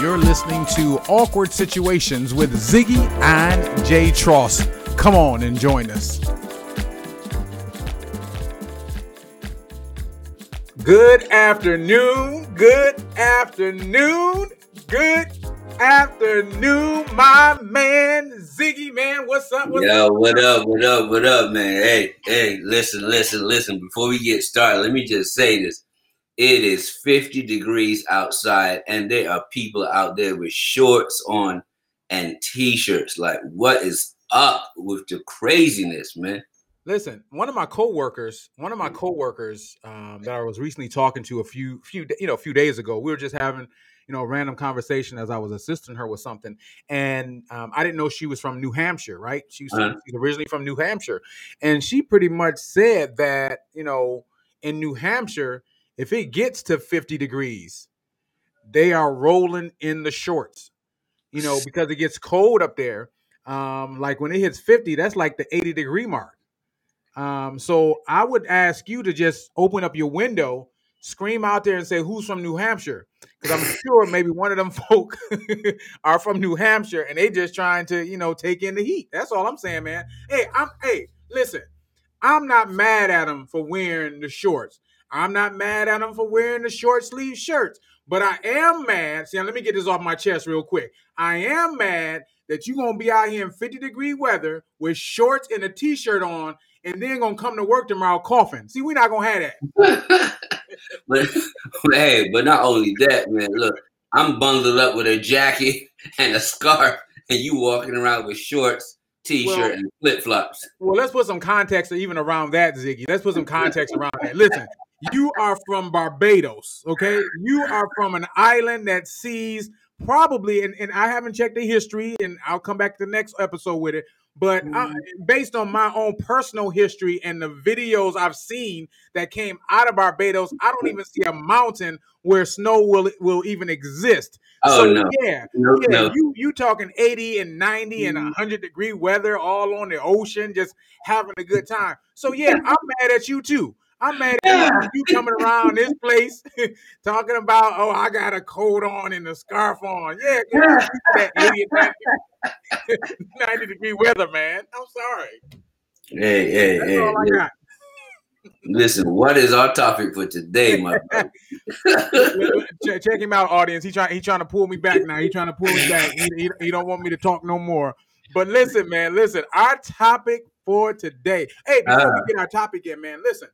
You're listening to Awkward Situations with Ziggy and Jay Tross. Come on and join us. Good afternoon, good afternoon, good afternoon, my man Ziggy. Man, what's up? What's Yo, up? what up? What up? What up, man? Hey, hey, listen, listen, listen. Before we get started, let me just say this. It is 50 degrees outside, and there are people out there with shorts on and t-shirts. Like, what is up with the craziness, man? Listen, one of my coworkers, one of my coworkers um, that I was recently talking to a few, few, you know, a few days ago, we were just having, you know, a random conversation as I was assisting her with something, and um, I didn't know she was from New Hampshire, right? She was Uh-huh. originally from New Hampshire, and she pretty much said that, you know, in New Hampshire, if it gets to fifty degrees, they are rolling in the shorts, you know, because it gets cold up there. Um, like when it hits fifty, that's like the eighty degree mark. Um, so I would ask you to just open up your window, scream out there, and say, "Who's from New Hampshire?" Because I'm sure maybe one of them folk are from New Hampshire, and they just trying to, you know, take in the heat. That's all I'm saying, man. Hey, I'm hey, listen, I'm not mad at them for wearing the shorts. I'm not mad at them for wearing the short sleeve shirts. But I am mad. See, now let me get this off my chest real quick. I am mad that you're gonna be out here in 50 degree weather with shorts and a t-shirt on, and then gonna come to work tomorrow coughing. See, we're not gonna have that. but, but hey, but not only that, man. Look, I'm bundled up with a jacket and a scarf, and you walking around with shorts, t-shirt, Well- and flip flops. Well, let's put some context even around that, Ziggy. Let's put some context around that. Listen, you are from Barbados, okay? You are from an island that sees probably, and, and I haven't checked the history, and I'll come back to the next episode with it. But I, based on my own personal history and the videos I've seen that came out of Barbados, I don't even see a mountain where snow will will even exist. Oh so no, yeah, no, yeah, no. you you talking 80 and 90 and Mhm. 100 degree weather all on the ocean, just having a good time. So yeah, I'm mad at you too. I'm mad at you, you coming around this place talking about, oh, I got a coat on and a scarf on. Yeah, get used to that 80 and 90, 90 degree weather, man. I'm sorry. Hey, hey, That's hey. all I listen, got. listen, what is our topic for today, my brother? check, check him out, audience. He trying he trying to pull me back now. He trying to pull me back. He, he, he don't want me to talk no more. But listen, man, listen. Our topic for today. Hey, before Ah. we get our topic in, man, listen.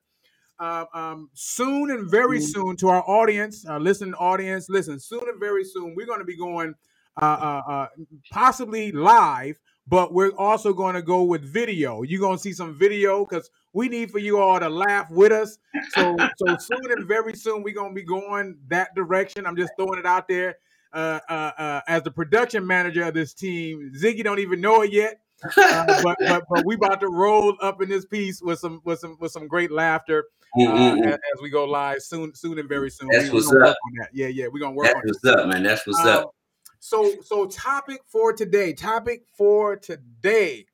Um, um, soon and very soon to our audience, our listening audience, listen. Soon and very soon, we're going to be going uh, uh, uh, possibly live, but we're also going to go with video. You're going to see some video because we need for you all to laugh with us. So, so soon and very soon, we're going to be going that direction. I'm just throwing it out there. Uh, uh, uh, as the production manager of this team, Ziggy don't even know it yet, uh, but, but but we about to roll up in this piece with some with some with some great laughter uh, as, as we go live soon, soon and very soon. That's we, what's up. that. Yeah, yeah, we're gonna work That's on what's it. up, man. That's what's Um, up. So, so topic for today. Topic for today.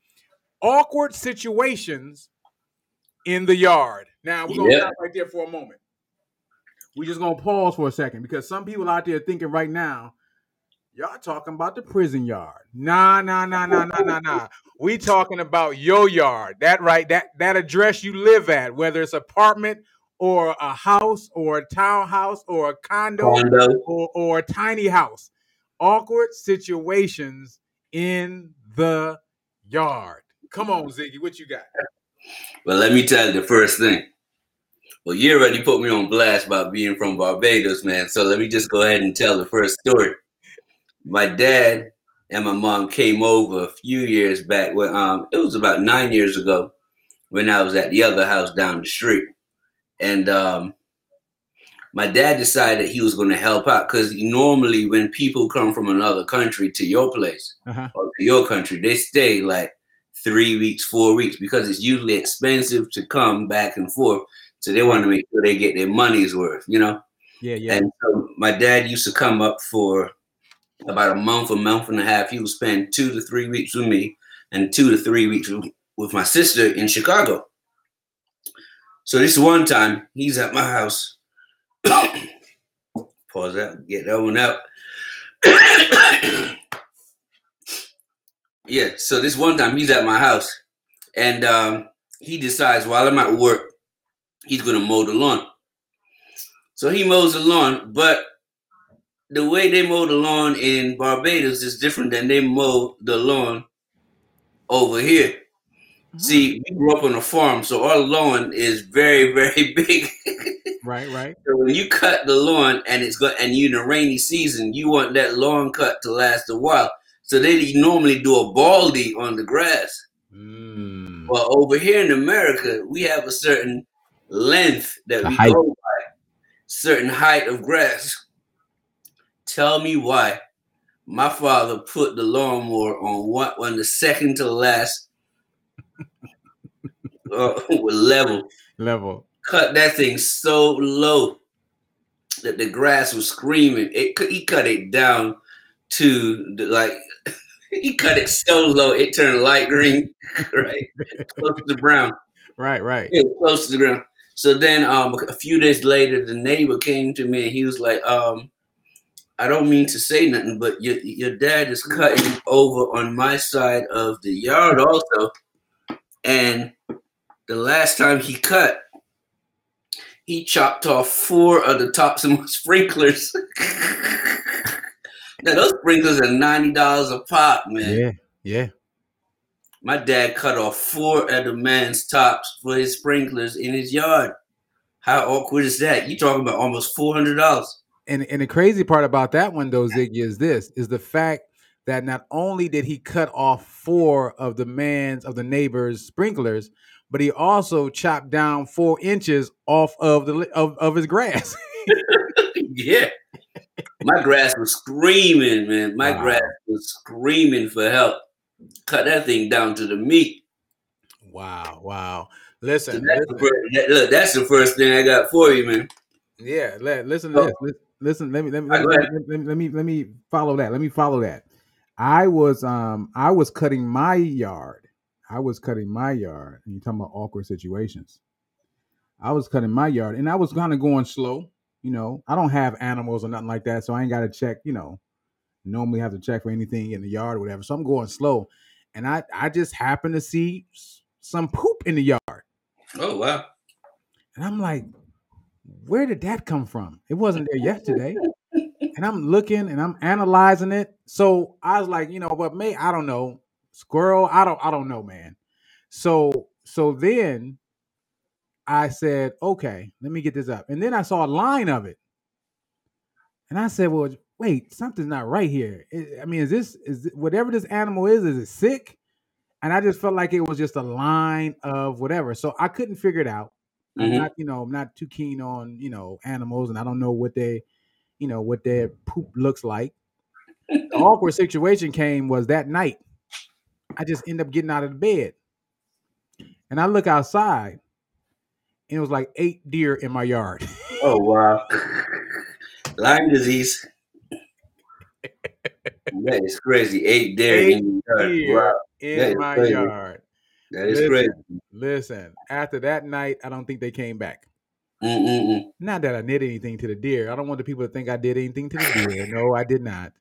Awkward situations in the yard. Now we're gonna Yeah. stop right there for a moment. We're just gonna pause for a second because some people out there thinking right now, y'all talking about the prison yard. Nah, nah, nah, nah, nah, nah, nah. We talking about your yard. That right, that that address you live at, whether it's apartment or a house or a townhouse or a condo Condo. or, or a tiny house. Awkward situations in the yard. Come on, Ziggy, what you got? Well, let me tell you the first thing. Well, you already put me on blast about being from Barbados, man. So let me just go ahead and tell the first story. My dad and my mom came over a few years back. When, um, it was about nine years ago when I was at the other house down the street. And um, my dad decided he was going to help out because normally when people come from another country to your place Uh-huh. or to your country, they stay like three weeks, four weeks because it's usually expensive to come back and forth. So they want to make sure they get their money's worth, you know. Yeah, yeah. And so my dad used to come up for about a month, a month and a half. He would spend two to three weeks with me and two to three weeks with, my sister in Chicago. So this one time he's at my house. Pause that, get that one out. yeah, so this one time he's at my house and um, he decides while I'm at work, he's gonna mow the lawn. So he mows the lawn, but the way they mow the lawn in Barbados is different than they mow the lawn over here. See, we grew up on a farm, so our lawn is very, very big. Right, right. so when you cut the lawn and it's got and you in a rainy season, you want that lawn cut to last a while. So they normally do a baldy on the grass. Mm. Well, over here in America, we have a certain length that The we height. go by, certain height of grass. Tell me why my father put the lawnmower on one on the second to last uh, level. Level. Cut that thing so low that the grass was screaming. It he cut it down to the, like he cut it so low it turned light green, right, close to brown. Right, right. Close to the ground. So then um a few days later the neighbor came to me and he was like, um, I don't mean to say nothing, but your your dad is cutting over on my side of the yard also. And the last time he cut, he chopped off four of the tops of my sprinklers. now those sprinklers are ninety dollars a pop, man. Yeah, yeah. My dad cut off four of the man's tops for his sprinklers in his yard. How awkward is that? You talking about almost four hundred dollars? And and the crazy part about that one though, Ziggy, is this is the fact that not only did he cut off four of the man's of the neighbor's sprinklers, but he also chopped down four inches off of the of, of his grass. yeah. My grass was screaming, man. My Wow. grass was screaming for help. Cut that thing down to the meat. wow, wow. So Listen, that's the listen. first, that, look, that's the first thing I got for you, man. Yeah, let, listen to So- this. Lis- Listen, let me let me let me, let, me let me let me follow that. Let me follow that. I was um I was cutting my yard. I was cutting my yard. And you're talking about awkward situations. I was cutting my yard and I was kind of going slow. You know, I don't have animals or nothing like that, so I ain't got to check. You know, normally have to check for anything in the yard or whatever. So I'm going slow, and I I just happened to see some poop in the yard. Oh wow. And I'm like, where did that come from? It wasn't there yesterday. and I'm looking and I'm analyzing it. So I was like, you know, but may I don't know. Squirrel, I don't I don't know, man. So so then I said, okay, let me get this up. And then I saw a line of it. And I said, well, wait, something's not right here. I- mean, is this is it- whatever this animal is, is it sick? And I just felt like it was just a line of whatever. So I couldn't figure it out. I'm Mhm. not, you know, I'm not too keen on, you know, animals and I don't know what they, you know, what their poop looks like. The awkward situation came was that night. I just end up getting out of the bed. And I look outside and it was like eight deer in my yard. Oh wow. Lyme disease. That is crazy. Eight dairy in your yard. deer Wow. In my crazy. yard. That is Listen. crazy. Listen, after that night, I don't think they came back. Mm-mm-mm. Not that I did anything to the deer. I don't want the people to think I did anything to the deer. No, I did not.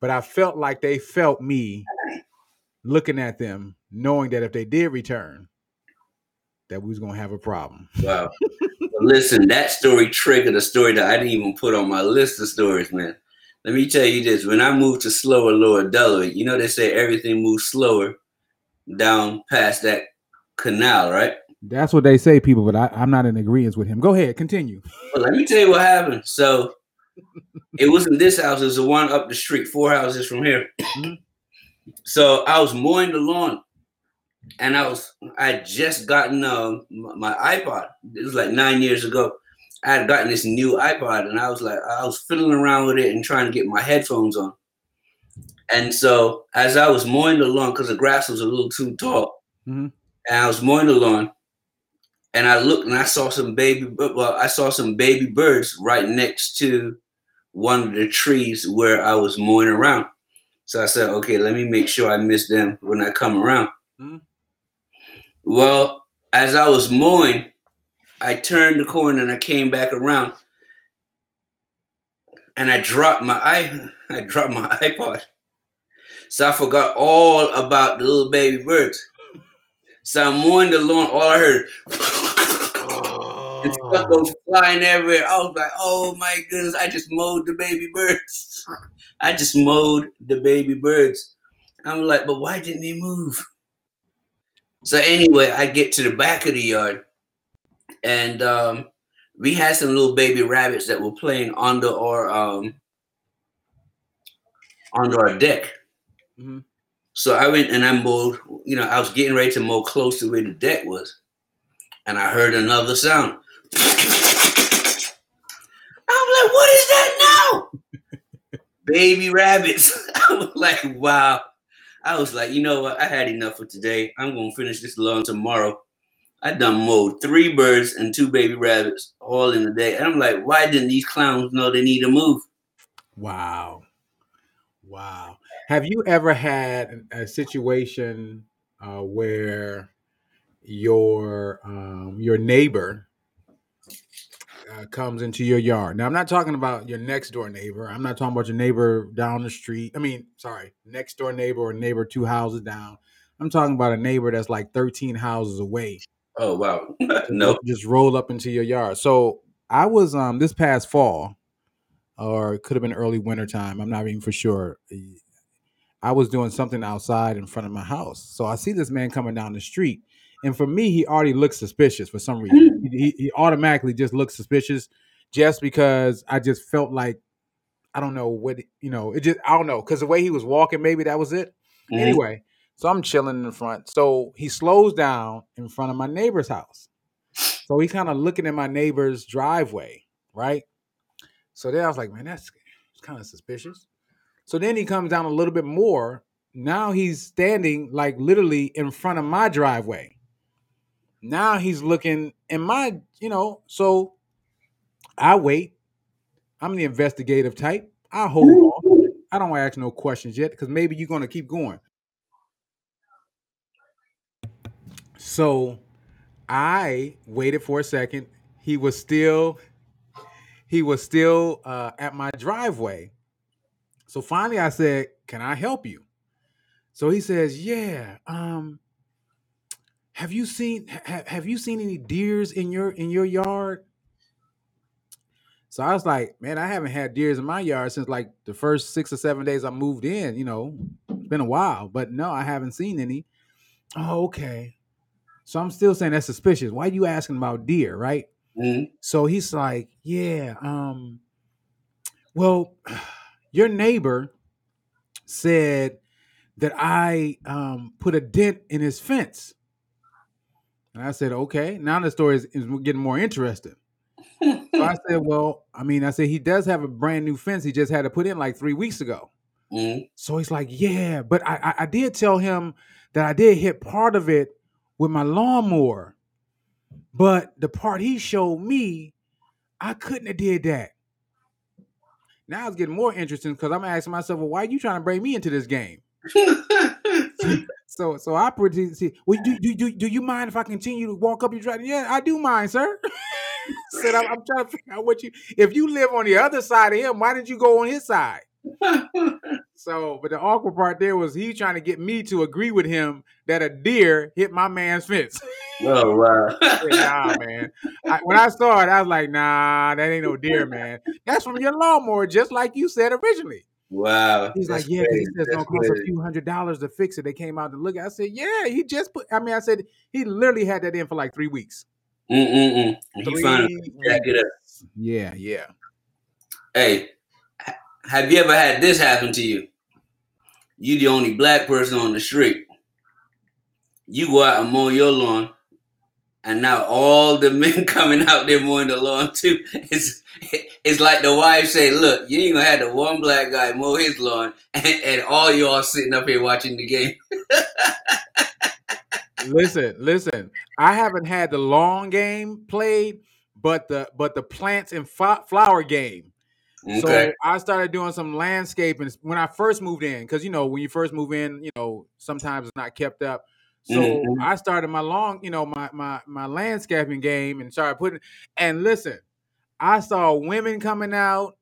But I felt like they felt me looking at them, knowing that if they did return, that we was gonna have a problem. Wow. Listen, that story triggered a story that I didn't even put on my list of stories, man. Let me tell you this. When I moved to slower lower Delaware, you know they say everything moves slower down past that canal, right? That's what they say, people, but I, I'm not in agreement with him. Go ahead, continue. But let me tell you what happened. So it wasn't this house, it was the one up the street, four houses from here. Mhm. So I was mowing the lawn and I was I had just gotten m- my iPod. It was like nine years ago. I had gotten this new iPod and I was like, I was fiddling around with it and trying to get my headphones on. And so as I was mowing the lawn, because the grass was a little too tall, Mhm. and I was mowing the lawn, and I looked and I saw some baby, well, I saw some baby birds right next to one of the trees where I was mowing around. So I said, okay, let me make sure I miss them when I come around. Mhm. Well, as I was mowing, I turned the corner and I came back around. and I dropped my i I dropped my iPod. So I forgot all about the little baby birds. So I'm mowing the lawn, all I heard and stuff Oh, goes flying everywhere. I was like, oh my goodness, I just mowed the baby birds. I just mowed the baby birds. I'm like, but why didn't they move? So anyway, I get to the back of the yard, and um, we had some little baby rabbits that were playing under our um, under our deck. Mhm. So I went and I mowed. You know, I was getting ready to mow close to where the deck was, and I heard another sound. I'm like, what is that now? Baby rabbits. I was like, wow. I was like, you know what? I had enough for today. I'm gonna finish this lawn tomorrow. I done mowed three birds and two baby rabbits all in a day. And I'm like, why didn't these clowns know they need to move? Wow. Wow. Have you ever had a situation uh, where your um, your neighbor uh, comes into your yard? Now, I'm not talking about your next door neighbor. I'm not talking about your neighbor down the street. I mean, sorry, next door neighbor or neighbor two houses down. I'm talking about a neighbor that's like 13 houses away. Oh wow. no. just roll up into your yard. So I was um this past fall, or it could have been early winter time. I'm not even for sure. I was doing something outside in front of my house. So I see this man coming down the street. And for me, he already looks suspicious for some reason. He, he, he automatically just looks suspicious just because I just felt like I don't know what you know, it just I don't know, because the way he was walking, maybe that was it. Mhm. Anyway, so I'm chilling in the front. So he slows down in front of my neighbor's house. So he's kind of looking at my neighbor's driveway, right? So then I was like, man, that's kind of suspicious. So then he comes down a little bit more. Now he's standing like literally in front of my driveway. Now he's looking in my, you know, so I wait. I'm the investigative type. I hold on. I don't ask no questions yet because maybe you're gonna keep going. So I waited for a second. He was still he was still uh, at my driveway. So finally I said, "Can I help you?" So he says, "Yeah. Um have you seen ha- have you seen any deers in your in your yard?" So I was like, "Man, I haven't had deers in my yard since like the first 6 or 7 days I moved in, you know. It's been a while, but no, I haven't seen any." Oh, okay. So I'm still saying that's suspicious. Why are you asking about deer, right? Mhm. So he's like, "Yeah, um well, your neighbor said that I um put a dent in his fence." And I said, "Okay." Now the story is, is getting more interesting. So I said, "Well, I mean, I said he does have a brand new fence. He just had to put in like 3 weeks ago." Mhm. So he's like, "Yeah, but I I, I did tell him that I did hit part of it with my lawnmower, but the part he showed me, I couldn't have did that." Now it's getting more interesting because I'm asking myself, "Well, why are you trying to bring me into this game?" So so I pretty see. Well, do, do, do, do you mind if I continue to walk up your driveway? Yeah, I do mind, sir. Said I'm, I'm trying to figure out what you. If you live on the other side of him, why didn't you go on his side? So, but the awkward part there was he trying to get me to agree with him that a deer hit my man's fence. oh wow. Nah, man. I, when I saw it, I was like, nah, that ain't no deer, man. That's from your lawnmower, just like you said originally. Wow. He's That's like, yeah, he crazy. it's gonna cost a few hundred dollars to fix it. They came out to look at. I said, yeah, he just put. I mean, I said he literally had that in for like three weeks. Mm-mm-mm. He finally jack it up. Yeah, yeah. Hey, have you ever had this happen to you? You the only black person on the street. You go out and mow your lawn, and now all the men coming out there mowing the lawn too. It's it's like the wife say, "Look, you ain't gonna have the one black guy mow his lawn, and, and all y'all sitting up here watching the game." listen, listen. I haven't had the long game played, but the but the plants and flower game. Okay. So I started doing some landscaping when I first moved in, because you know when you first move in, you know sometimes it's not kept up. So Mhm. I started my long, you know, my my my landscaping game and started putting. And listen, I saw women coming out.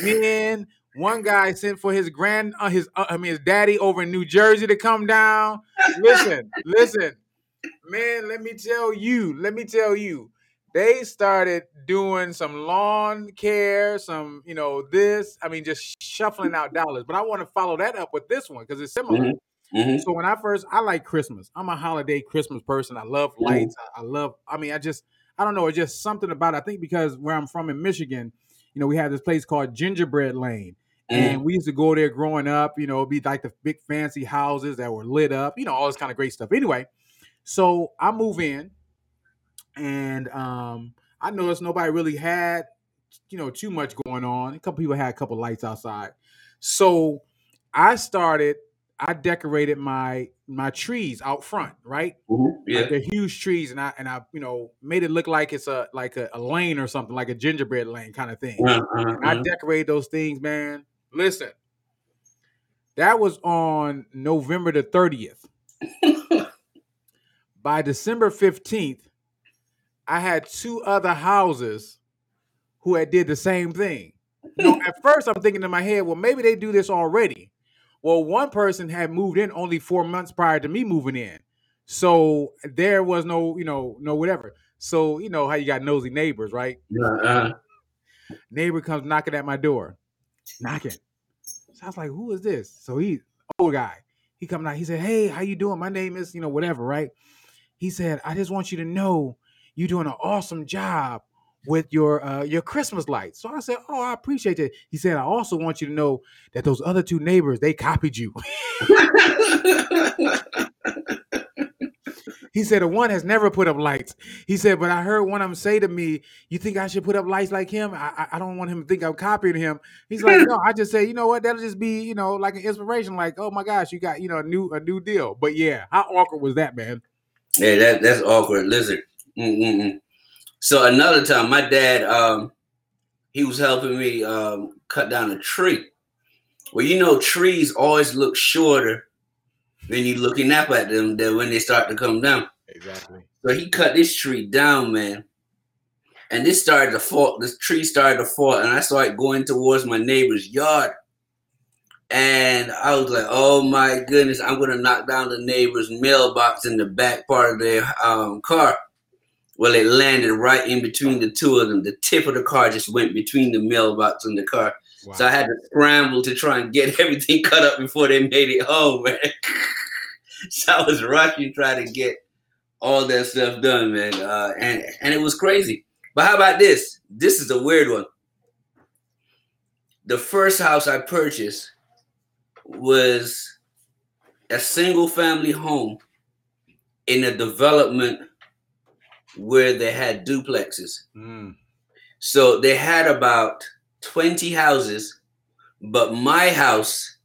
men. one guy sent for his grand, uh, his uh, I mean his daddy over in New Jersey to come down. Listen, listen, man. Let me tell you. Let me tell you. They started doing some lawn care, some you know this. I mean, just shuffling out dollars. But I want to follow that up with this one because it's similar. Mm-hmm. Mm-hmm. So when I first, I like Christmas. I'm a holiday Christmas person. I love Mm-hmm. lights. I, I love. I mean, I just, I don't know. It's just something about. It. I think because where I'm from in Michigan, you know, we have this place called Gingerbread Lane, Mm-hmm. and we used to go there growing up. You know, it'd be like the big fancy houses that were lit up. You know, all this kind of great stuff. Anyway, so I move in, and um, I noticed nobody really had, you know, too much going on. A couple people had a couple lights outside, so I started. I decorated my my trees out front, right? Mm-hmm. Yeah. Like they're huge trees, and I and I you know made it look like it's a like a, a lane or something, like a gingerbread lane kind of thing. And I decorated those things, man. Listen, that was on November the 30th. By December 15th, I had two other houses who had did the same thing. You know, at first I'm thinking in my head, well, maybe they do this already. Well, one person had moved in only four months prior to me moving in. So there was no, you know, no whatever. So, you know how you got nosy neighbors, right? Uh, uh. neighbor comes knocking at my door, knocking. So I was like, "Who is this?" So he, old guy, he come out. He said, "Hey, how you doing? My name is, you know, whatever, right?" He said, "I just want you to know you're doing an awesome job with your uh, your Christmas lights." So I said, "Oh, I appreciate that." He said, "I also want you to know that those other two neighbors they copied you." He said, "The one has never put up lights." He said, "But I heard one of them say to me, you think I should put up lights like him? I, I, I don't want him to think I'm copying him." He's like, "No, I just say, you know what? That'll just be, you know, like an inspiration. Like, oh my gosh, you got, you know, a new a new deal." But yeah, how awkward was that, man? Yeah, that that's awkward, lizard. Mm-mm-mm. So another time, my dad, um, he was helping me um, cut down a tree. Well, you know, trees always look shorter when you looking up at them than when they start to come down. Exactly. So he cut this tree down, man. And this started to fall. This tree started to fall, and I started going towards my neighbor's yard. And I was like, "Oh my goodness, I'm gonna knock down the neighbor's mailbox in the back part of their um, car." Well, it landed right in between the two of them. The tip of the car just went between the mailbox and the car. Wow. So I had to scramble to try and get everything cut up before they made it home, man. so I was rushing trying to get all that stuff done, man. Uh, and and it was crazy. But how about this? This is a weird one. The first house I purchased was a single family home in a development where they had duplexes. Mm. So they had about 20 houses, but my house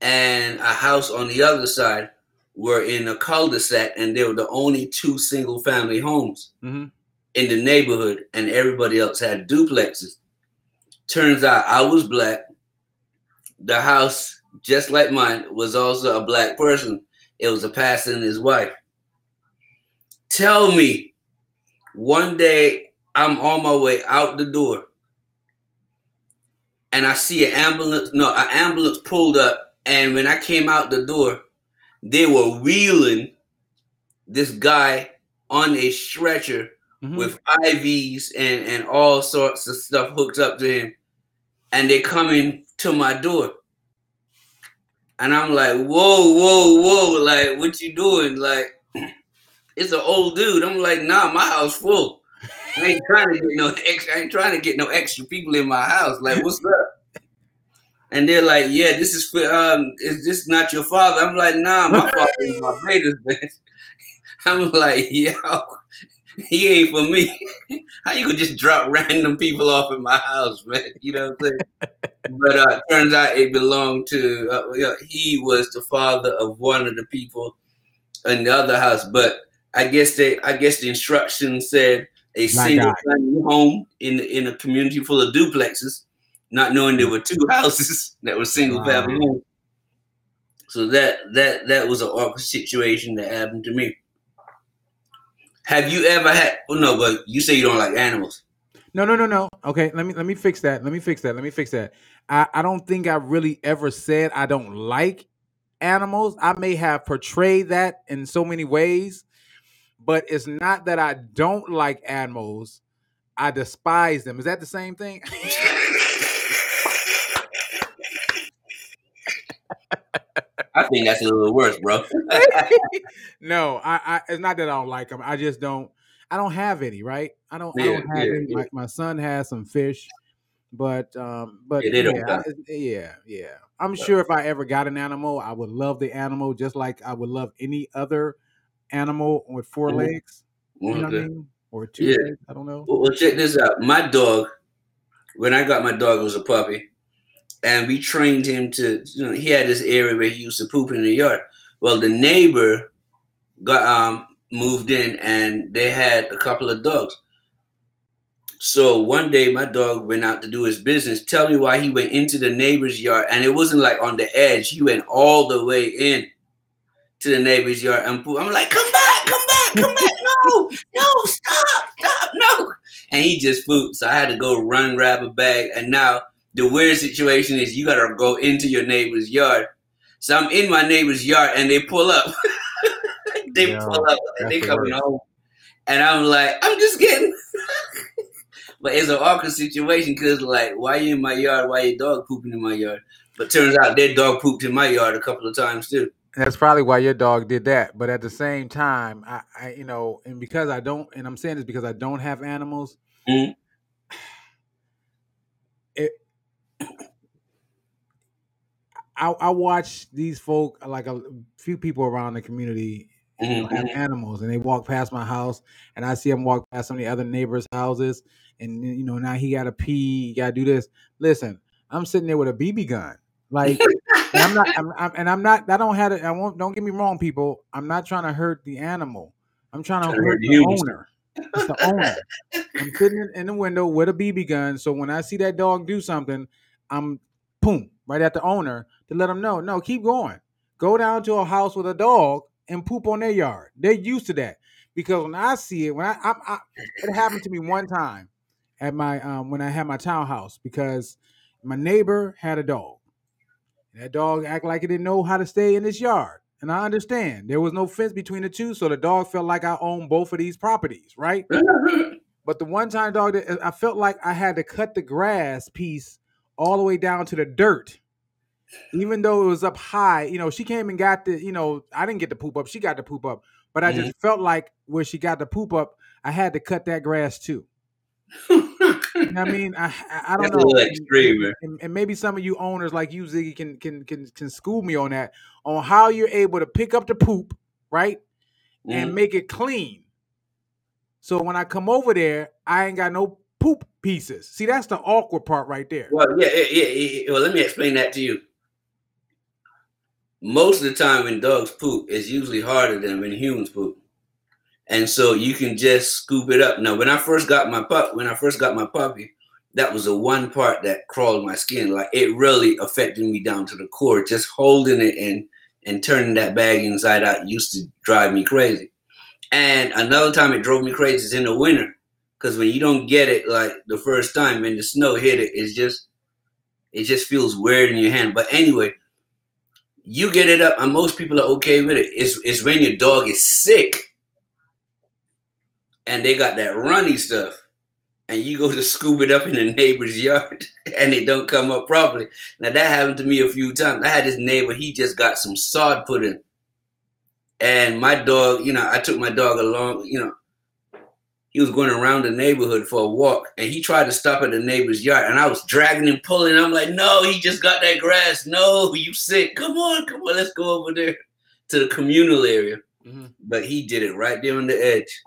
and a house on the other side were in a cul-de-sac, and they were the only two single family homes Mhm. in the neighborhood, and everybody else had duplexes. Turns out I was black. The house, just like mine, was also a black person. It was a pastor and his wife. Tell me, one day I'm on my way out the door and I see an ambulance. No, an ambulance pulled up, and when I came out the door, they were wheeling this guy on a stretcher Mhm. with IVs and and all sorts of stuff hooked up to him, and they're coming to my door, and I'm like, whoa, whoa, whoa, like what you doing? Like, it's an old dude. I'm like, nah, my house full. I ain't trying to get no extra. I ain't trying to get no extra people in my house. Like, what's up? And they're like, yeah, this is for um, is this not your father? I'm like, nah, my father is my Raiders, man. I'm like, yo, he ain't for me. How you could just drop random people off in my house, man? You know what I'm saying? but uh, turns out it belonged to. Uh, he was the father of one of the people in the other house. But I guess they, I guess the instructions said a My single family home in in a community full of duplexes, not knowing there were two houses that were single family Wow. homes. So that that that was an awkward situation that happened to me. Have you ever had? Oh no, but you say you don't like animals. No, no, no, no. Okay, let me let me fix that. Let me fix that. Let me fix that. I, I don't think I really ever said I don't like animals. I may have portrayed that in so many ways, but it's not that I don't like animals. I despise them. Is that the same thing? I think that's a little worse, bro. no, I, I it's not that I don't like them. I just don't I don't have any, right? I don't I don't have yeah, any. yeah. My, my son has some fish, but um but Yeah, yeah. I- yeah, yeah. I'm Yeah. sure if I ever got an animal, I would love the animal just like I would love any other animal with 4 Mhm. legs. You know what I mean? Or two Yeah. legs. I don't know. Well, well, check this out. My dog, when I got my dog, was a puppy, and we trained him to. You know, he had this area where he used to poop in the yard. Well, the neighbor got um moved in, and they had a couple of dogs. So one day, my dog went out to do his business. Tell me why he went into the neighbor's yard, and it wasn't like on the edge. He went all the way in to the neighbor's yard and poop. I'm like, come back, come back, come back! No, no, stop, stop, no! And he just pooped. So I had to go run grab a bag. And now the weird situation is you gotta go into your neighbor's yard. So I'm in my neighbor's yard, and they pull up. they Yeah, pull up, and they coming worst. home, and I'm like, I'm just getting. But it's an awkward situation because, like, why you in my yard? Why your dog pooping in my yard? But turns out their dog pooped in my yard a couple of times too. That's probably why your dog did that. But at the same time, I, I you know, and because I don't, and I'm saying this because I don't have animals. Mhm. It, I, I watch these folk, like a few people around the community, you know, have animals, and they walk past my house, and I see them walk past some of the other neighbors' houses, and you know, now he got to pee, he got to do this. Listen, I'm sitting there with a BB gun, like. And I'm not, I'm, I'm, and I'm not. I don't have it. I won't. Don't get me wrong, people. I'm not trying to hurt the animal. I'm trying to Trying to hurt hurt the owner. It's the owner. I'm sitting in- in the window with a BB gun, so when I see that dog do something, I'm boom right at the owner to let them know. No, keep going. Go down to a house with a dog and poop on their yard. They're used to that because when I see it, when I, I, I it happened to me one time at my um when I had my townhouse because my neighbor had a dog. That dog act like it didn't know how to stay in this yard. And I understand there was no fence between the two, so the dog felt like I owned both of these properties, right? But the one time dog that I felt like I had to cut the grass piece all the way down to the dirt. Even though it was up high, you know, she came and got the, you know, I didn't get the poop up, she got the poop up. But I mm-hmm. just felt like where she got the poop up, I had to cut that grass too. You know what I mean, I I, don't That's know. And- extreme, and, and maybe some of you owners like you, Ziggy, can can can can school me on that on how you're able to pick up the poop, right, and Mhm. make it clean. So when I come over there, I ain't got no poop pieces. See, that's the awkward part right there. Well, yeah, yeah, yeah, yeah. Well, let me explain that to you. Most of the time, when dogs poop, it's usually harder than when humans poop, and so you can just scoop it up. Now, when I first got my pup, when I first got my puppy, that was the one part that crawled my skin. Like it really affected me down to the core. Just holding it and and turning that bag inside out used to drive me crazy. And another time it drove me crazy is in the winter. Because when you don't get it like the first time and the snow hit it, it's just it just feels weird in your hand. But anyway, you get it up and most people are okay with it. It's it's when your dog is sick and they got that runny stuff. And you go to scoop it up in the neighbor's yard and it don't come up properly. Now that happened to me a few times. I had this neighbor, he just got some sod put in. And my dog, you know, I took my dog along, you know, he was going around the neighborhood for a walk and he tried to stop at the neighbor's yard and I was dragging him, pulling. I'm like, no, he just got that grass. No, you sick. Come on, come on, let's go over there to the communal area. Mhm. But he did it right there on the edge.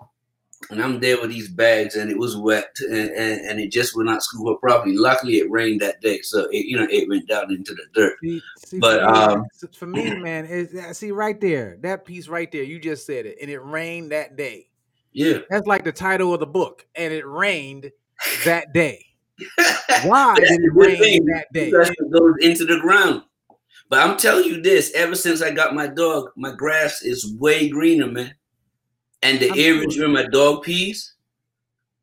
And I'm there with these bags and it was wet and, and, and it just would not scoop up properly. Luckily it rained that day. So it, you know, it went down into the dirt. See, see But, for, me, um, s- for me, man, is see right there, that piece right there. You just said it, and it rained that day. Yeah. That's like the title of the book, and it rained that day. Why did it rain thing, that day? it goes into the ground. But I'm telling you this: ever since I got my dog, my grass is way greener, man. And the I'm where my dog pees,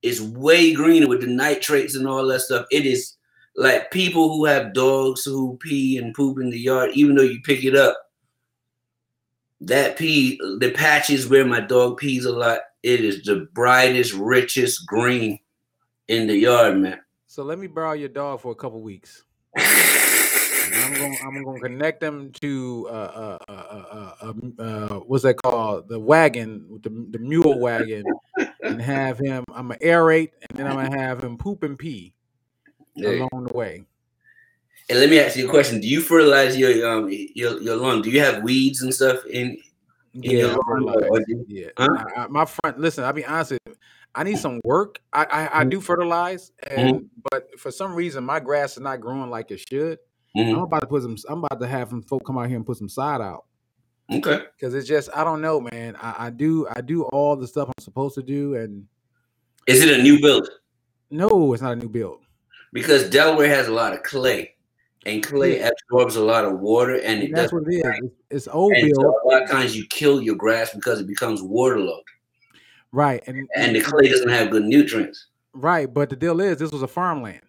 is way greener with the nitrates and all that stuff. It is like people who have dogs who pee and poop in the yard, even though you pick it up, that pee, the patches where my dog pees a lot, it is the brightest, richest green in the yard, man. So let me borrow your dog for a couple weeks. I'm going. I'm to connect them to uh, uh, uh, uh, uh, uh, what's that called? The wagon, the the mule wagon, and have him. I'm gonna aerate, and then I'm gonna have him poop and pee along the way. And let me ask you a question: Do you fertilize your um your your lawn? Do you have weeds and stuff in? In Yeah, I lawn, fertilize. or do you- yeah. Huh? I, I, my front. Listen, I'll be honest. with you, I need some work. I I, I Mm-hmm. do fertilize, and but for some reason my grass is not growing like it should. Mhm. I'm about to put some. I'm about to have some folk come out here and put some side out. Okay. because it's just I don't know, man. I, I do I do all the stuff I'm supposed to do, and Is it a new build? no, it's not a new build. Because Delaware has a lot of clay, and clay absorbs a lot of water, and it And that's what it is. It's, it's old And so build, a lot of times you kill your grass because it becomes waterlogged, right? And and the clay doesn't have good nutrients. right, but the deal is this was a farmland.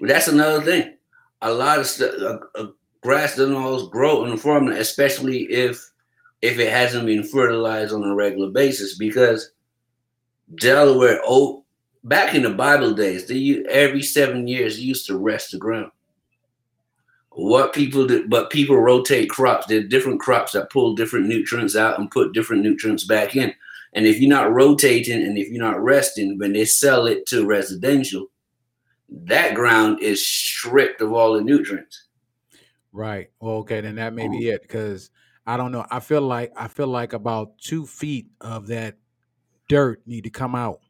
That's another thing. A lot of stuff, uh, grass doesn't always grow in the farmland, especially if if it hasn't been fertilized on a regular basis. Because Delaware, oh, back in the Bible days, they every seven years used to rest the ground. What people did, but people rotate crops. There are different crops that pull different nutrients out and put different nutrients back in. And if you're not rotating and if you're not resting, when they sell it to residential, that ground is stripped of all the nutrients. Right. Well, okay, then that may Oh. be it. Because I don't know. I feel like I feel like about two feet of that dirt need to come out.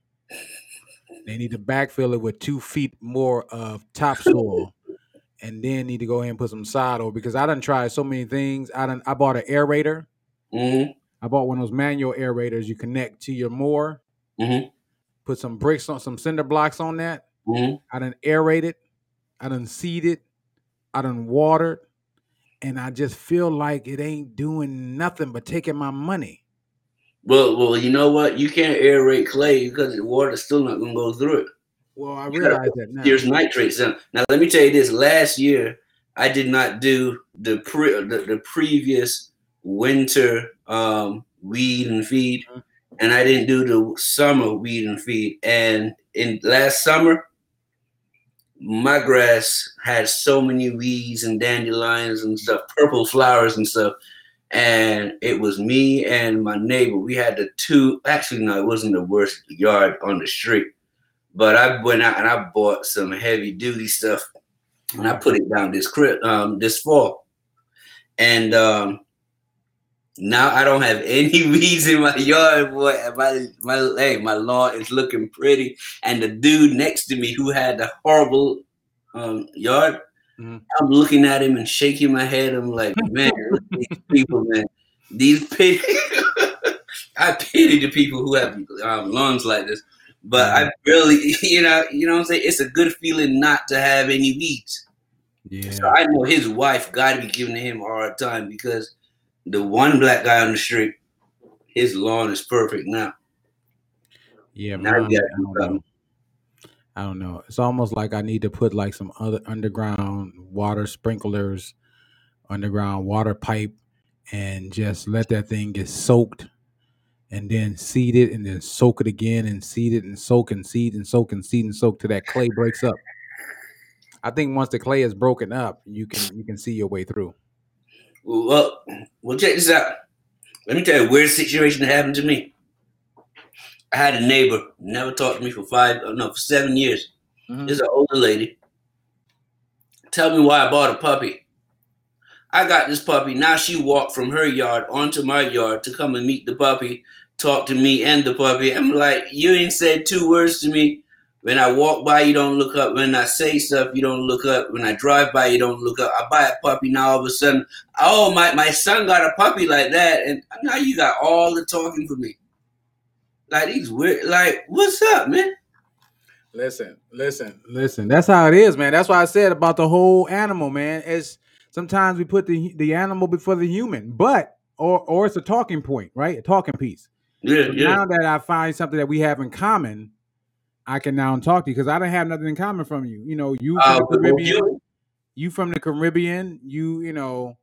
They need to backfill it with two feet more of topsoil, and then need to go ahead and put some sod over. Because I done tried so many things. I done I bought an aerator. hmm I bought one of those manual aerators you connect to your mower. Mhm. Put some bricks on some cinder blocks on that. Hmm I done aerated. I done seeded. I done watered. And I just feel like it ain't doing nothing but taking my money. Well, well, you know what? You can't aerate clay because the water's still not going to go through it. Well, I realize that now. There's nitrates in. Now, let me tell you this: last year, I did not do the pre the, the previous winter um, weed and feed, Mhm. and I didn't do the summer weed and feed. And in last summer, my grass had so many weeds and dandelions and stuff, purple flowers and stuff. And it was me and my neighbor. We had the two. Actually, no, it wasn't the worst yard on the street. But I went out and I bought some heavy duty stuff, and I put it down this cri- um this fall. And um, now I don't have any weeds in my yard, boy. My my hey, my lawn is looking pretty. And the dude next to me who had the horrible um, yard, Mhm. I'm looking at him and shaking my head. I'm like, man, look at these people, man. These pity. I pity the people who have um, lawns like this. But I really, you know, you know what I'm saying? It's a good feeling not to have any weeds. Yeah. So I know his wife got to be giving him a hard time because the one black guy on the street, his lawn is perfect now. Yeah, Now mine, I do don't know. I don't know. It's almost like I need to put like some other underground water sprinklers, underground water pipe, and just let that thing get soaked and then seed it and then soak it again and seed it and soak and seed and soak and seed and soak till that clay breaks up. I think once the clay is broken up, you can you can see your way through. Well, well, check this out. Let me tell you a weird situation that happened to me. I had a neighbor, never talked to me for five, uh, no, for seven years. Mhm. This is an older lady. Tell me why I bought a puppy. I got this puppy. Now she walked from her yard onto my yard to come and meet the puppy, talk to me and the puppy. I'm like, you ain't said two words to me. When I walk by, you don't look up. When I say stuff, you don't look up. When I drive by, you don't look up. I buy a puppy now. All of a sudden, oh my, my son got a puppy like that, and now you got all the talking for me. Like these weird. Like what's up, man? Listen, listen, listen. That's how it is, man. That's why I said about the whole animal, man. It's sometimes we put the the animal before the human, but or or it's a talking point, right? A talking piece. Yeah, So yeah. now that I find something that we have in common, I can now talk to you because I don't have nothing in common from you. You know, you Uh, from the Caribbean, you- you from the Caribbean, you you know,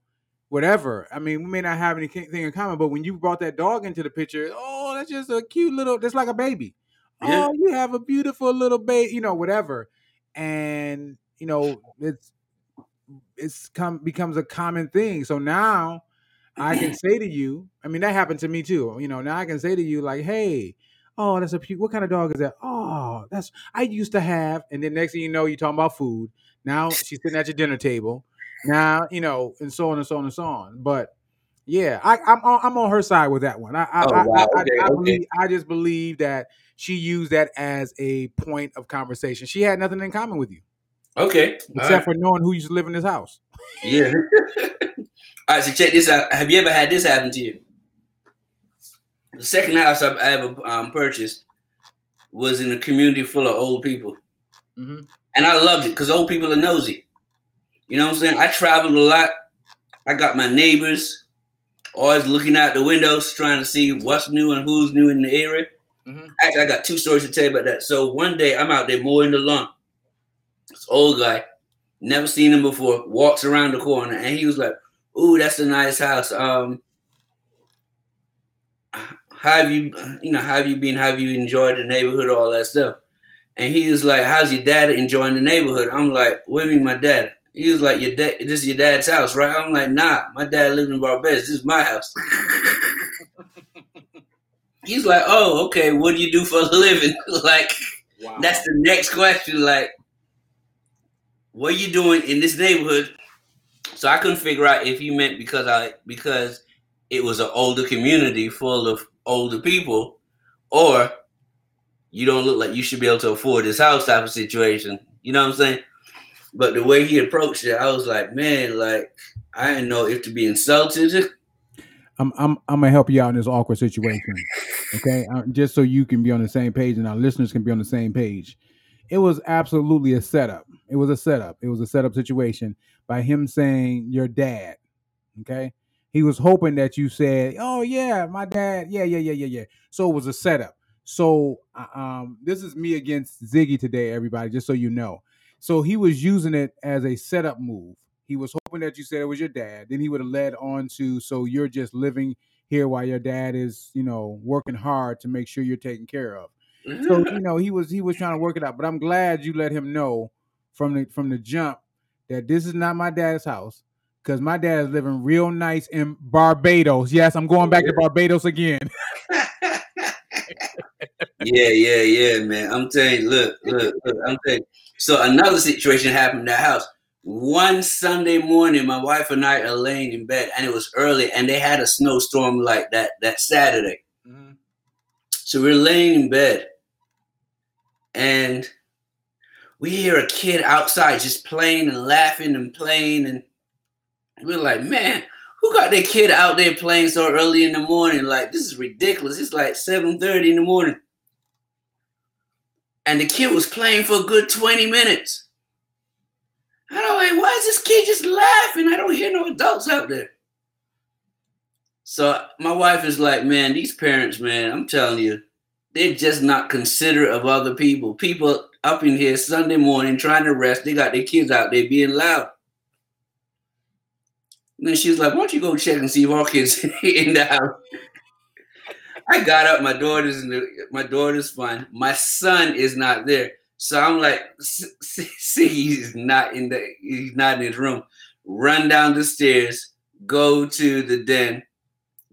whatever. I mean, we may not have anything in common, but when you brought that dog into the picture, oh, that's just a cute little, that's like a baby. Yeah. Oh, you have a beautiful little baby, you know, whatever. And you know, it's it's come becomes a common thing. So now I can say to you, I mean, that happened to me too. You know, now I can say to you, like, hey, oh, that's a cute, what kind of dog is that? Oh, that's I used to have, and then next thing you know, you're talking about food. Now she's sitting at your dinner table. Now, you know, and so on and so on and so on. But yeah, I, I'm on, I'm on her side with that one. I I, Oh, wow. I, I- Okay, I okay. believe I just believe that she used that as a point of conversation. She had nothing in common with you Okay. Except right. for knowing who used to live in this house. Yeah. All right, so check this out. Have you ever had this happen to you? The second house I've I ever um, purchased was in a community full of old people. Mhm. And I loved it because old people are nosy. You know what I'm saying? I traveled a lot. I got my neighbors always looking out the windows trying to see what's new and who's new in the area. Mhm. Actually, I got two stories to tell you about that. So one day I'm out there mowing the lawn. This old guy, never seen him before, walks around the corner and he was like, Ooh, that's a nice house. Um how have you you know, how have you been? How have you enjoyed the neighborhood, all that stuff? And he was like, How's your dad enjoying the neighborhood? I'm like, What do you mean my dad? He was like, Your dad this is your dad's house, right? I'm like, nah, my dad lived in Barbados. This is my house. He's like, Oh, okay, what do you do for a living? like Wow. that's the next question. Like, what are you doing in this neighborhood? So I couldn't figure out if he meant because I because it was an older community full of older people, or you don't look like you should be able to afford this house type of situation. You know what I'm saying? But the way he approached it, I was like, man, like I didn't know if to be insulted. I'm I'm I'm gonna help you out in this awkward situation. Okay, uh, just so you can be on the same page and our listeners can be on the same page. It was absolutely a setup. It was a setup. It was a setup situation by him saying your dad. Okay, he was hoping that you said, "Oh yeah, my dad." Yeah, yeah, yeah, yeah, yeah. So it was a setup. So uh, um, this is me against Ziggy today, everybody. Just so you know. So he was using it as a setup move. He was hoping that you said it was your dad. Then he would have led on to so you're just living here while your dad is, you know, working hard to make sure you're taken care of. So you know he was he was trying to work it out. But I'm glad you let him know from the from the jump that this is not my dad's house because my dad is living real nice in Barbados. Yes, I'm going back to Barbados again. yeah, yeah, yeah, man. I'm telling you, look, look, look, I'm telling you. So another situation happened in the house. One Sunday morning, my wife and I are laying in bed, and it was early, and they had a snowstorm like that that Saturday. Mm-hmm. So we're laying in bed, and we hear a kid outside just playing and laughing and playing, and we're like, man, who got their kid out there playing so early in the morning? Like, this is ridiculous. It's like 7:30 in the morning. And the kid was playing for a good 20 minutes. And I'm like, why is this kid just laughing? I don't hear no adults out there. So my wife is like, man, these parents, man, I'm telling you, they're just not considerate of other people. People up in here Sunday morning trying to rest, they got their kids out there being loud. And then she was like, why don't you go check and see if our kids in the house? I got up, my daughter's in the, my daughter's fine. My son is not there. So I'm like, see, he's not in the he's not in his room. Run down the stairs, go to the den,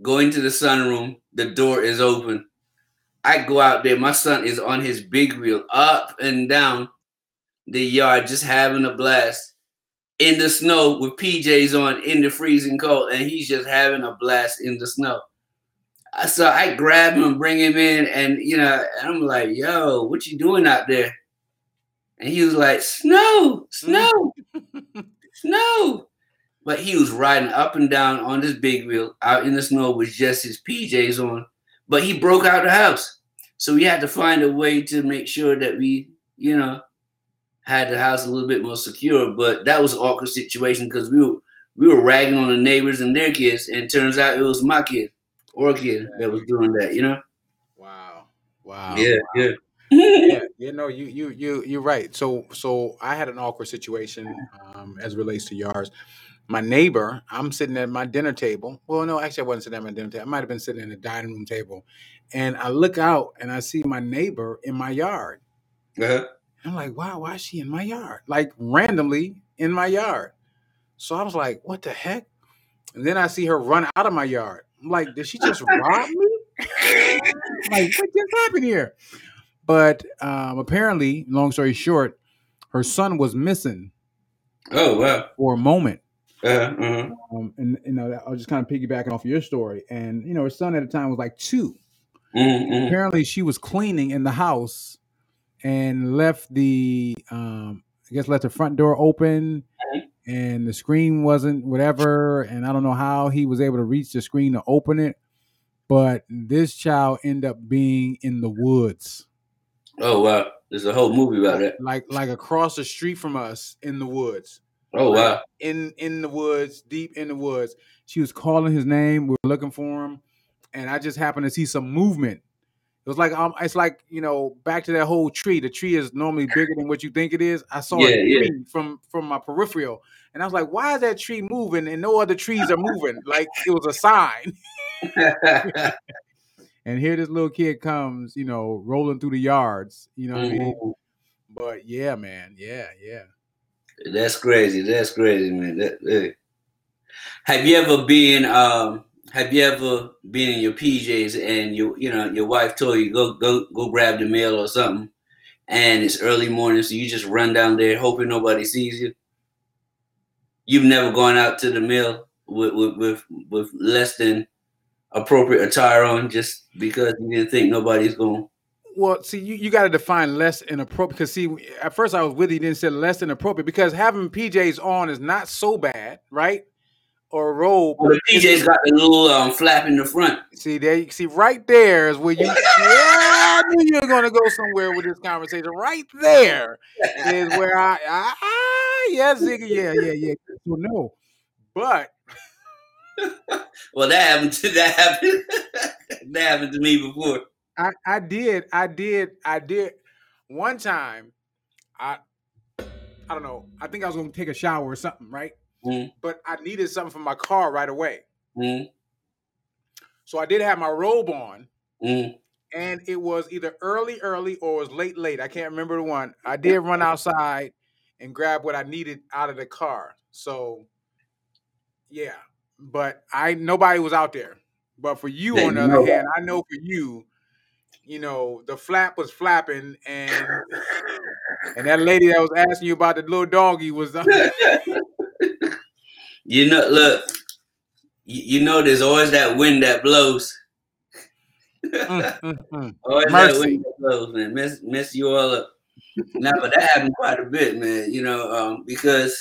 go into the sunroom. The door is open. I go out there. My son is on his big wheel, up and down the yard, just having a blast in the snow with PJs on in the freezing cold, and he's just having a blast in the snow. So I grab him bring him in, and you know, and I'm like, "Yo, what you doing out there?" And he was like, "Snow, snow, snow." But he was riding up and down on this big wheel out in the snow with just his PJs on. But he broke out the house, so we had to find a way to make sure that we, you know, had the house a little bit more secure. But that was an awkward situation because we were we were ragging on the neighbors and their kids, and it turns out it was my kid or a kid that was doing that, you know? Wow. Wow. Yeah, wow. yeah. Yeah, no, you you you you're right. So so I had an awkward situation um, as it relates to yards. My neighbor, I'm sitting at my dinner table. Well, no, actually, I wasn't sitting at my dinner table. I might have been sitting at the dining room table, and I look out and I see my neighbor in my yard. Uh-huh. I'm like, wow, why is she in my yard? Like randomly in my yard. So I was like, what the heck? And then I see her run out of my yard. I'm like, did she just rob me? like, what just happened here? But um, apparently, long story short, her son was missing Oh wow. for a moment. Uh-huh. uh-huh. Um, and you know, I was just kind of piggybacking off your story. And you know, her son at the time was like two. Mhm, mhm. Apparently, she was cleaning in the house and left the, um, I guess, left the front door open, and the screen wasn't whatever. And I don't know how he was able to reach the screen to open it. But this child ended up being in the woods, Oh wow. There's a whole movie about it. like like across the street from us in the woods. Oh wow. in in the woods, deep in the woods. She was calling his name. We were looking for him, and I just happened to see some movement. It was like um, it's like you know, back to that whole tree. The tree is normally bigger than what you think it is. I saw Yeah, a yeah. tree from from my peripheral, and I was like, "Why is that tree moving and no other trees are moving?" like it was a sign. And here this little kid comes, you know, rolling through the yards. You know what I mean? Mhm. But yeah, man, yeah, yeah. That's crazy. That's crazy, man. That, that- Have you ever been um have you ever been in your PJs and you you know your wife told you go go go grab the mail or something and it's early morning so you just run down there hoping nobody sees you? You've never gone out to the mail with with with, with less than appropriate attire on just because you didn't think nobody's going Well, see, you, you got to define less inappropriate. Because see, at first I was with you, then said less inappropriate because having PJs on is not so bad, right? Or a robe. well, the PJ's got the little um, flap in the front. See there, you see right there is where you. yeah, I knew you were gonna go somewhere with this conversation. Right there is where I. Ah, ah, yeah, Ziggy, yeah, yeah, yeah. So no, but Well, that happened to that happened that happened to me before. I, I did, I did, I did. One time, I, I don't know. I think I was gonna take a shower or something, right? Mm. But I needed something for my car right away, Mm, so I did have my robe on, mm. and it was either early, early, or it was late, late. I can't remember the one. I did run outside and grab what I needed out of the car. So, yeah, but I nobody was out there. But for you, Yeah, on the other hand, I know for you, you know, the flap was flapping, and and that lady that was asking you about the little doggy was. You know, look, you, you know, there's always that wind that blows. Mm, mm, mm. always that wind that blows, man. Mess, mess you all up. now, but that happened quite a bit, man. You know, um, because,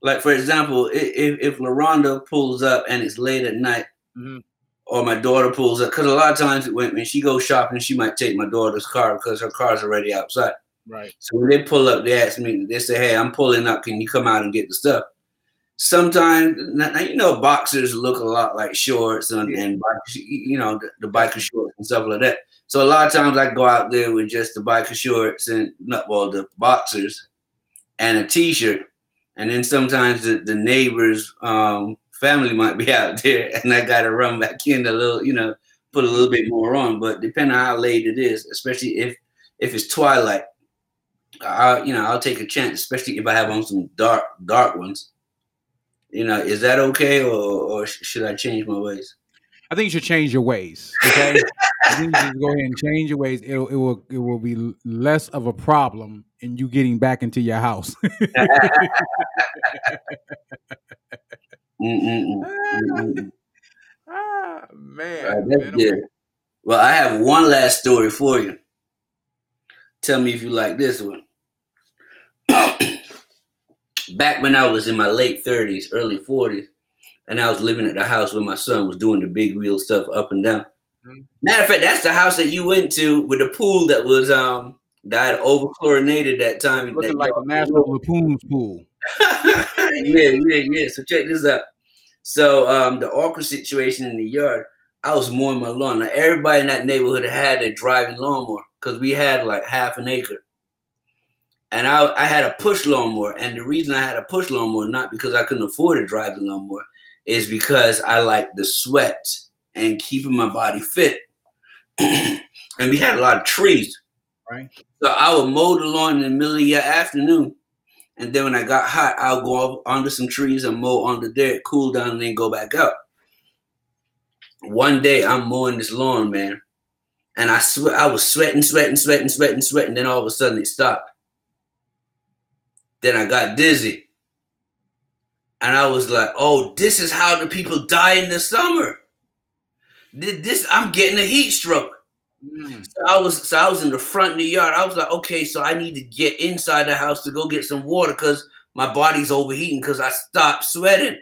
like for example, if if LaRonda pulls up and it's late at night, Mhm. or my daughter pulls up, because a lot of times when, when she goes shopping, she might take my daughter's car because her car's already outside. Right. So when they pull up, they ask me, they say, "Hey, I'm pulling up. Can you come out and get the stuff?" Sometimes, now, you know, boxers look a lot like shorts and, Yeah. and you know the, the biker shorts and stuff like that. So a lot of times I go out there with just the biker shorts and not well the boxers and a t-shirt, and then sometimes the, the neighbors' um, family might be out there, and I gotta run back in a little, you know, put a little bit more on. But depending on how late it is, especially if if it's twilight, I you know I'll take a chance, especially if I have on some dark dark ones. You know, is that okay, or or should I change my ways? I think you should change your ways. Okay, I think you should go ahead and change your ways. It'll, it will it will be less of a problem in you getting back into your house. Mm-mm-mm. Ah man, right, man. Well, I have one last story for you. Tell me if you like this one. Back when I was in my late 30s, early 40s, and I was living at the house where my son was doing the big wheel stuff up and down. Mhm. Matter of fact, that's the house that you went to with the pool that was um that over chlorinated that time. looking that like y'all- the National Lampoon's pool. yeah, yeah, yeah. So check this out. So um, the awkward situation in the yard, I was mowing my lawn. Now everybody in that neighborhood had a driving lawnmower because we had like half an acre. And I, I had a push lawnmower. And the reason I had a push lawnmower, not because I couldn't afford to drive the lawnmower, is because I like the sweat and keeping my body fit. and we had a lot of trees. Right. So I would mow the lawn in the middle of the afternoon. And then when I got hot, I'll go under some trees and mow under there, cool down, and then go back out. One day I'm mowing this lawn, man. And I sweat I was sweating, sweating, sweating, sweating, sweating. Then all of a sudden it stopped. Then I got dizzy. And I was like, oh, this is how the people die in the summer. This I'm getting a heat stroke. Mm. So I was so I was in the front of the yard. I was like, okay, so I need to get inside the house to go get some water because my body's overheating because I stopped sweating.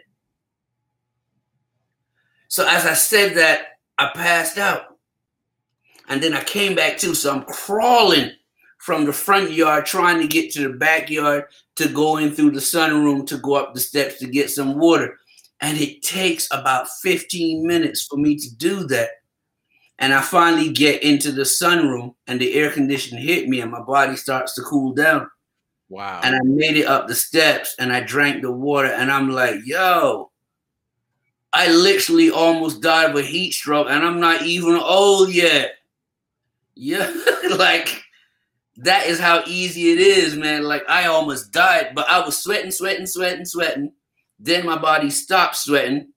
So as I said that, I passed out. And then I came back too. So I'm crawling from the front yard trying to get to the backyard to go in through the sunroom to go up the steps to get some water. And it takes about 15 minutes for me to do that. And I finally get into the sunroom and the air conditioner hit me and my body starts to cool down. Wow. And I made it up the steps and I drank the water and I'm like, yo, I literally almost died of a heat stroke and I'm not even old yet. Yeah, like that is how easy it is, man. Like I almost died, but I was sweating, sweating, sweating, sweating. Then my body stopped sweating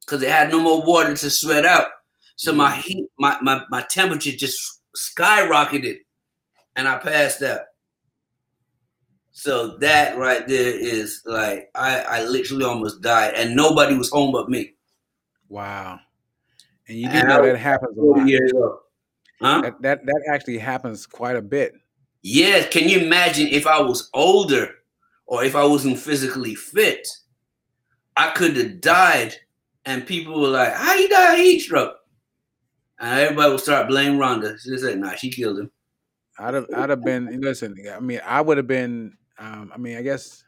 because it had no more water to sweat out. So my mm. heat, my, my, my temperature just skyrocketed and I passed out. So that right there is like I, I literally almost died and nobody was home but me. Wow. And you didn't know that happens a lot. Huh? That, that that actually happens quite a bit. Yes. Can you imagine if I was older or if I wasn't physically fit? I could have died, and people were like, "How you die heat stroke?" And everybody would start blaming Rhonda. She said, "Nah, she killed him." I'd have, I'd have been. Listen, I mean, I would have been. Um, I mean, I guess,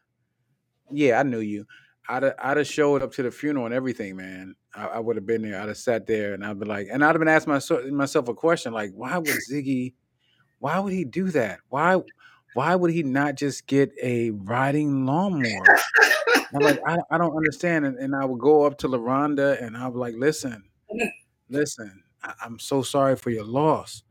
yeah, I knew you. I'd have, I'd have showed up to the funeral and everything, man. I, I would have been there. I'd have sat there and I'd be like, and I'd have been asking myself myself a question like, why would Ziggy, why would he do that? Why, why would he not just get a riding lawnmower? I'm like, I, I don't understand. And, and I would go up to LaRonda and I would like, listen, listen, I, I'm so sorry for your loss,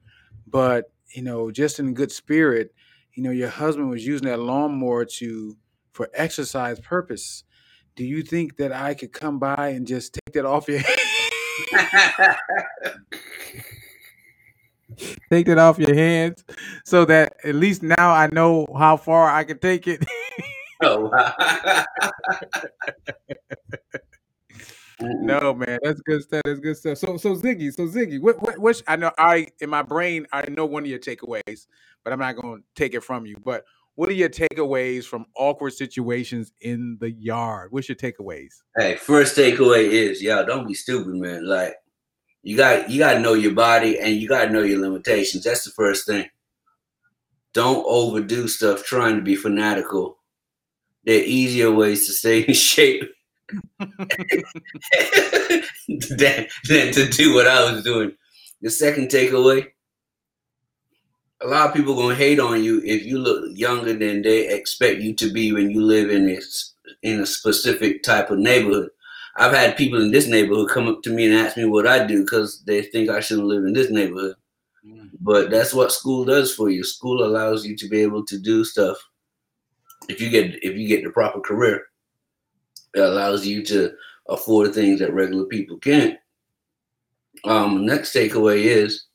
but you know, just in good spirit, you know, your husband was using that lawnmower to for exercise purpose do you think that I could come by and just take that off your take that off your hands so that at least now I know how far I can take it. oh, no, man, that's good stuff. That's good stuff. So, so Ziggy, so Ziggy, what, what, what? I know I in my brain I know one of your takeaways, but I'm not going to take it from you. But what are your takeaways from awkward situations in the yard? What's your takeaways? Hey, first takeaway is y'all don't be stupid, man. Like you got you got to know your body and you got to know your limitations. That's the first thing. Don't overdo stuff trying to be fanatical. There are easier ways to stay in shape than, than to do what I was doing. The second takeaway a lot of people gonna hate on you if you look younger than they expect you to be when you live in this in a specific type of neighborhood. I've had people in this neighborhood come up to me and ask me what I do because they think I shouldn't live in this neighborhood. Mm. But that's what school does for you. School allows you to be able to do stuff. If you get if you get the proper career, it allows you to afford things that regular people can't. Um, next takeaway is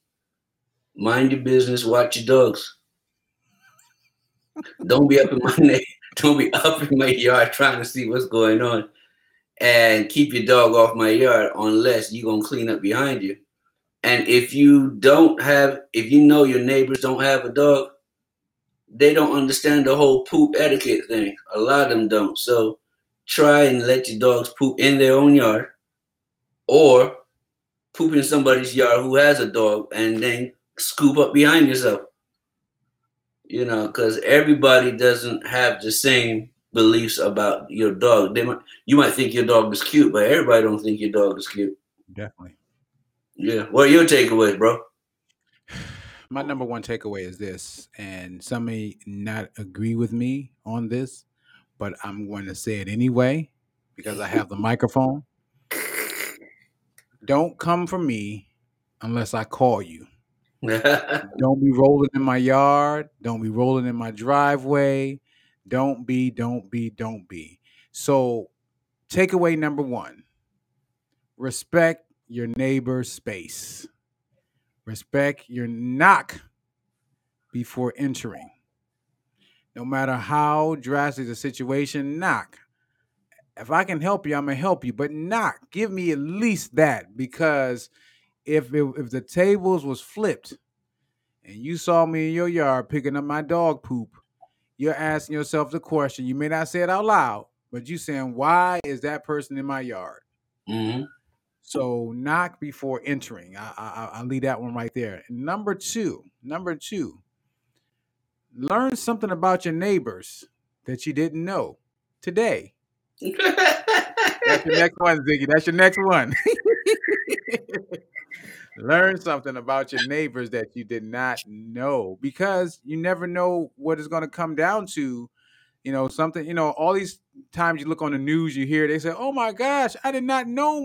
mind your business, watch your dogs. don't be up in my don't be up in my yard trying to see what's going on. And keep your dog off my yard unless you're gonna clean up behind you. And if you don't have, if you know your neighbors don't have a dog, they don't understand the whole poop etiquette thing. A lot of them don't. So try and let your dogs poop in their own yard or poop in somebody's yard who has a dog and then scoop up behind yourself. You know, because everybody doesn't have the same beliefs about your dog. They might you might think your dog is cute, but everybody don't think your dog is cute. Definitely. Yeah. What are your takeaways, bro? my number one takeaway is this, and some may not agree with me on this, but I'm going to say it anyway because I have the microphone. Don't come for me unless I call you. Don't be rolling in my yard. Don't be rolling in my driveway. Don't be, don't be, don't be. So, takeaway number one respect your neighbor's space, respect your knock before entering. No matter how drastic the situation, knock. If I can help you, I'm gonna help you, but knock. Give me at least that because if if the tables was flipped and you saw me in your yard picking up my dog poop, you're asking yourself the question. You may not say it out loud, but you saying, "Why is that person in my yard?" hmm So knock before entering. I, I I'll leave that one right there. Number two, number two, learn something about your neighbors that you didn't know today. That's your next one, Ziggy. That's your next one. learn something about your neighbors that you did not know because you never know what it's going to come down to. You know, something, you know, all these times you look on the news, you hear they say, Oh my gosh, I did not know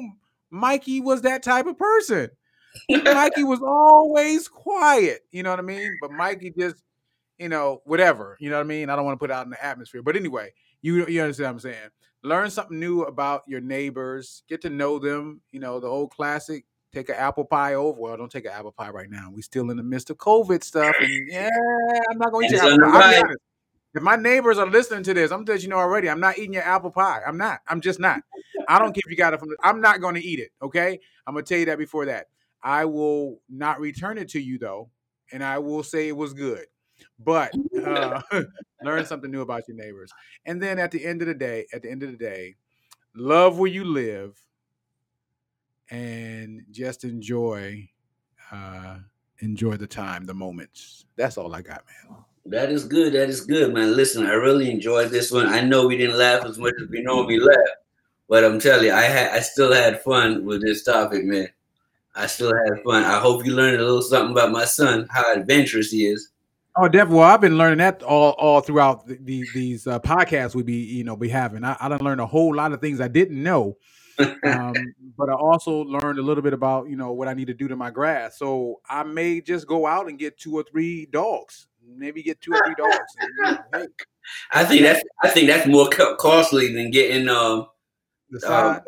Mikey was that type of person. Mikey was always quiet. You know what I mean? But Mikey just, you know, whatever. You know what I mean? I don't want to put it out in the atmosphere. But anyway, you you understand what I'm saying. Learn something new about your neighbors. Get to know them. You know, the old classic. Take an apple pie over. Well, don't take an apple pie right now. We're still in the midst of COVID stuff, and yeah, I'm not going to eat your apple pie. Right. If my neighbors are listening to this, I'm letting you know already. I'm not eating your apple pie. I'm not. I'm just not. I don't care if you got it from. I'm not going to eat it. Okay. I'm gonna tell you that before that. I will not return it to you though, and I will say it was good. But uh, learn something new about your neighbors, and then at the end of the day, at the end of the day, love where you live, and just enjoy, uh, enjoy the time, the moments. That's all I got, man. That is good. That is good, man. Listen, I really enjoyed this one. I know we didn't laugh as much as we normally laugh, but I'm telling you, I had, I still had fun with this topic, man. I still had fun. I hope you learned a little something about my son, how adventurous he is. Oh, definitely. Well, I've been learning that all all throughout the, the, these uh, podcasts we be you know be having. I, I done learned a whole lot of things I didn't know, um, but I also learned a little bit about you know what I need to do to my grass. So I may just go out and get two or three dogs, maybe get two or three dogs. And, you know, hey, I think that's I think that's more costly than getting um um,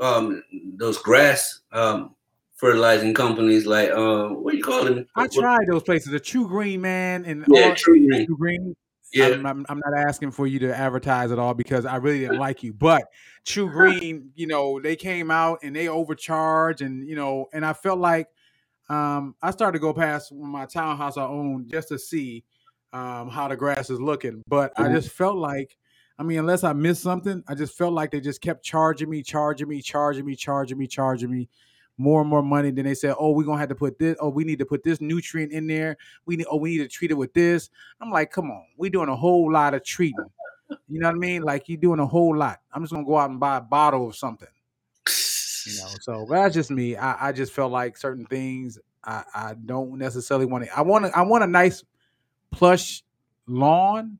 um those grass um fertilizing companies like um what do you call them? I tried those places, the TruGreen man and Yeah, all TruGreen. True Green. Yeah, I'm, I'm, I'm not asking for you to advertise at all because I really didn't like you. But True Green, you know, they came out and they overcharged, and you know, and I felt like um, I started to go past my townhouse I own just to see um, how the grass is looking. But I Mhm. just felt like, I mean, unless I missed something, I just felt like they just kept charging me, charging me, charging me, charging me, charging me more and more money. Then they said, "Oh, we're gonna have to put this. Oh, we need to put this nutrient in there. We need. Oh, we need to treat it with this." I'm like, "Come on, we're doing a whole lot of treating." You know what I mean? Like you're doing a whole lot. I'm just gonna go out and buy a bottle of something. You know, so that's just me. I, I just felt like certain things I, I don't necessarily want to. I want to. I want a nice plush lawn,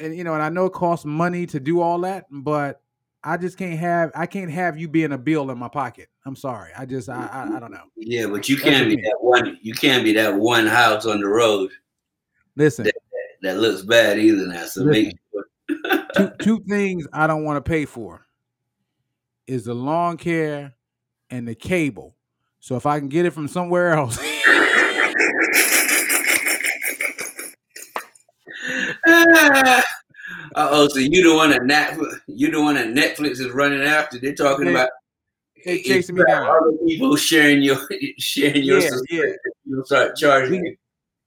and you know, and I know it costs money to do all that, but I just can't have. I can't have you being a bill in my pocket. I'm sorry. I just. I. I, I don't know. yeah, but you can't be that one. You can't be that one house on the road Listen, that looks bad either. Now, so make Listen. two two things I don't want to pay for is the lawn care and the cable. So if I can get it from somewhere else. uh oh, so you the one that Netflix, you the one that Netflix is running after. They're talking They- about they chasing me down. Other people sharing your sharing your Yeah, yeah. You'll start charging We- you.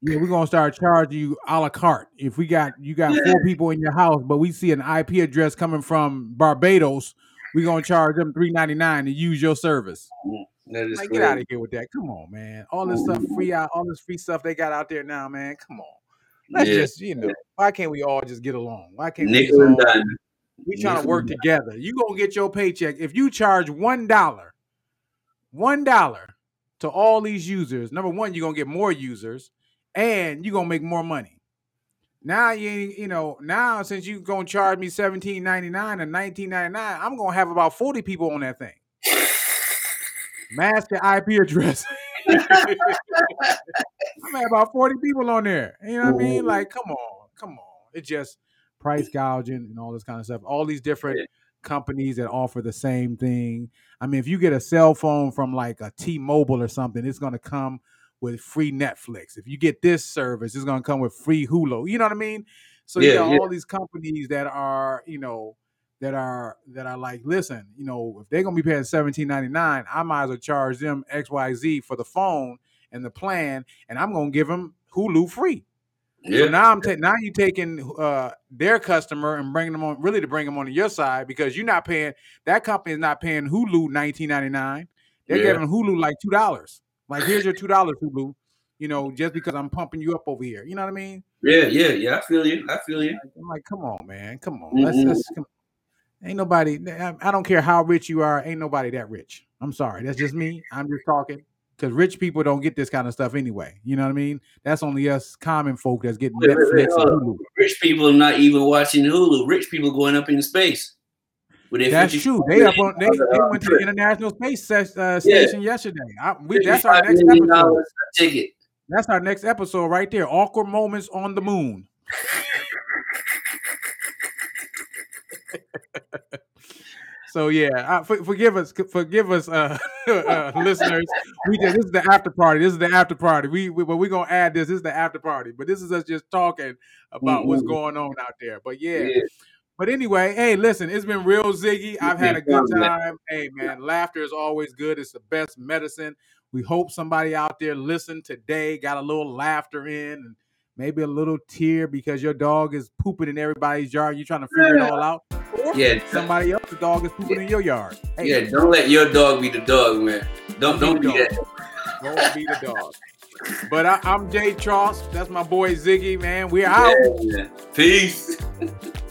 Yeah, we're gonna start charging you a la carte. If we got you got four people in your house, but we see an IP address coming from Barbados, we're gonna charge them three ninety nine to use your service. Mm, that is Like, get out of here with that. Come on, man. All this stuff mm. free out, all this free stuff they got out there now, man. Come on. Let's Yeah. just, you know, why can't we all just get along? Why can't we Nickel and all. We trying to work together? You gonna get your paycheck. If you charge one dollar, one dollar to all these users. Number one, you're gonna get more users, and you're gonna make more money. Now you you know now since you gonna charge me seventeen ninety nine and nineteen ninety nine, I'm gonna have about forty people on that thing. Mask your IP address. I'm at about forty people on there. You know what I mean? Like, come on, come on. It just price gouging and all this kind of stuff. All these different Yeah. companies that offer the same thing. I mean, if you get a cell phone from like a T-Mobile or something, it's gonna come with free Netflix. If you get this service, it's gonna come with free Hulu. You know what I mean? So you Yeah, got yeah. all these companies that are, you know, that are that are like, listen, you know, if they're gonna be paying seventeen ninety nine, I might as well charge them X Y Z for the phone and the plan, and I'm gonna give them Hulu free. So now I'm ta- now you taking uh, their customer and bringing them on really to bring them onto your side because you're not paying that company is not paying Hulu 19.99. They're Yeah. giving Hulu like two dollars. Like here's your two dollars Hulu. You know, just because I'm pumping you up over here. You know what I mean? Yeah, yeah, yeah. I feel you. I feel you. I'm like, come on, man, come on. Let's, Mhm. let's come. Ain't nobody. I don't care how rich you are. Ain't nobody that rich. I'm sorry. That's just me. I'm just talking because rich people don't get this kind of stuff anyway. You know what I mean? That's only us common folk that's getting Wait, wait, wait, Netflix and Hulu. Rich people are not even watching Hulu. Rich people going up in space. With their That's 50 true. They up on they, they uh, went to the. International Space uh, Yeah. Station yesterday. I, we, that's our next episode. ticket. That's our next episode right there. Awkward moments on the moon. so yeah, uh, for, forgive us, forgive us, uh, uh, listeners. We did this is the after party. This is the after party. We, we but we're gonna add this. This is the after party. But this is us just talking about what's Mhm. going on out there. But yeah, Yeah. but anyway, hey, listen, it's been real ziggy. I've had a good been fun, man. time. Hey, man, laughter is always good. It's the best medicine. We hope somebody out there listened today, got a little laughter in, and maybe a little tear because your dog is pooping in everybody's yard. You're trying to figure it all out. Or Yeah. somebody else's dog is pooping in your yard. Hey, Yeah, don't let your dog be the dog, man. Don't don't Be do the that. don't be the dog. But I, I'm Jay Charles. That's my boy Ziggy, man. We're out. Yeah. Peace.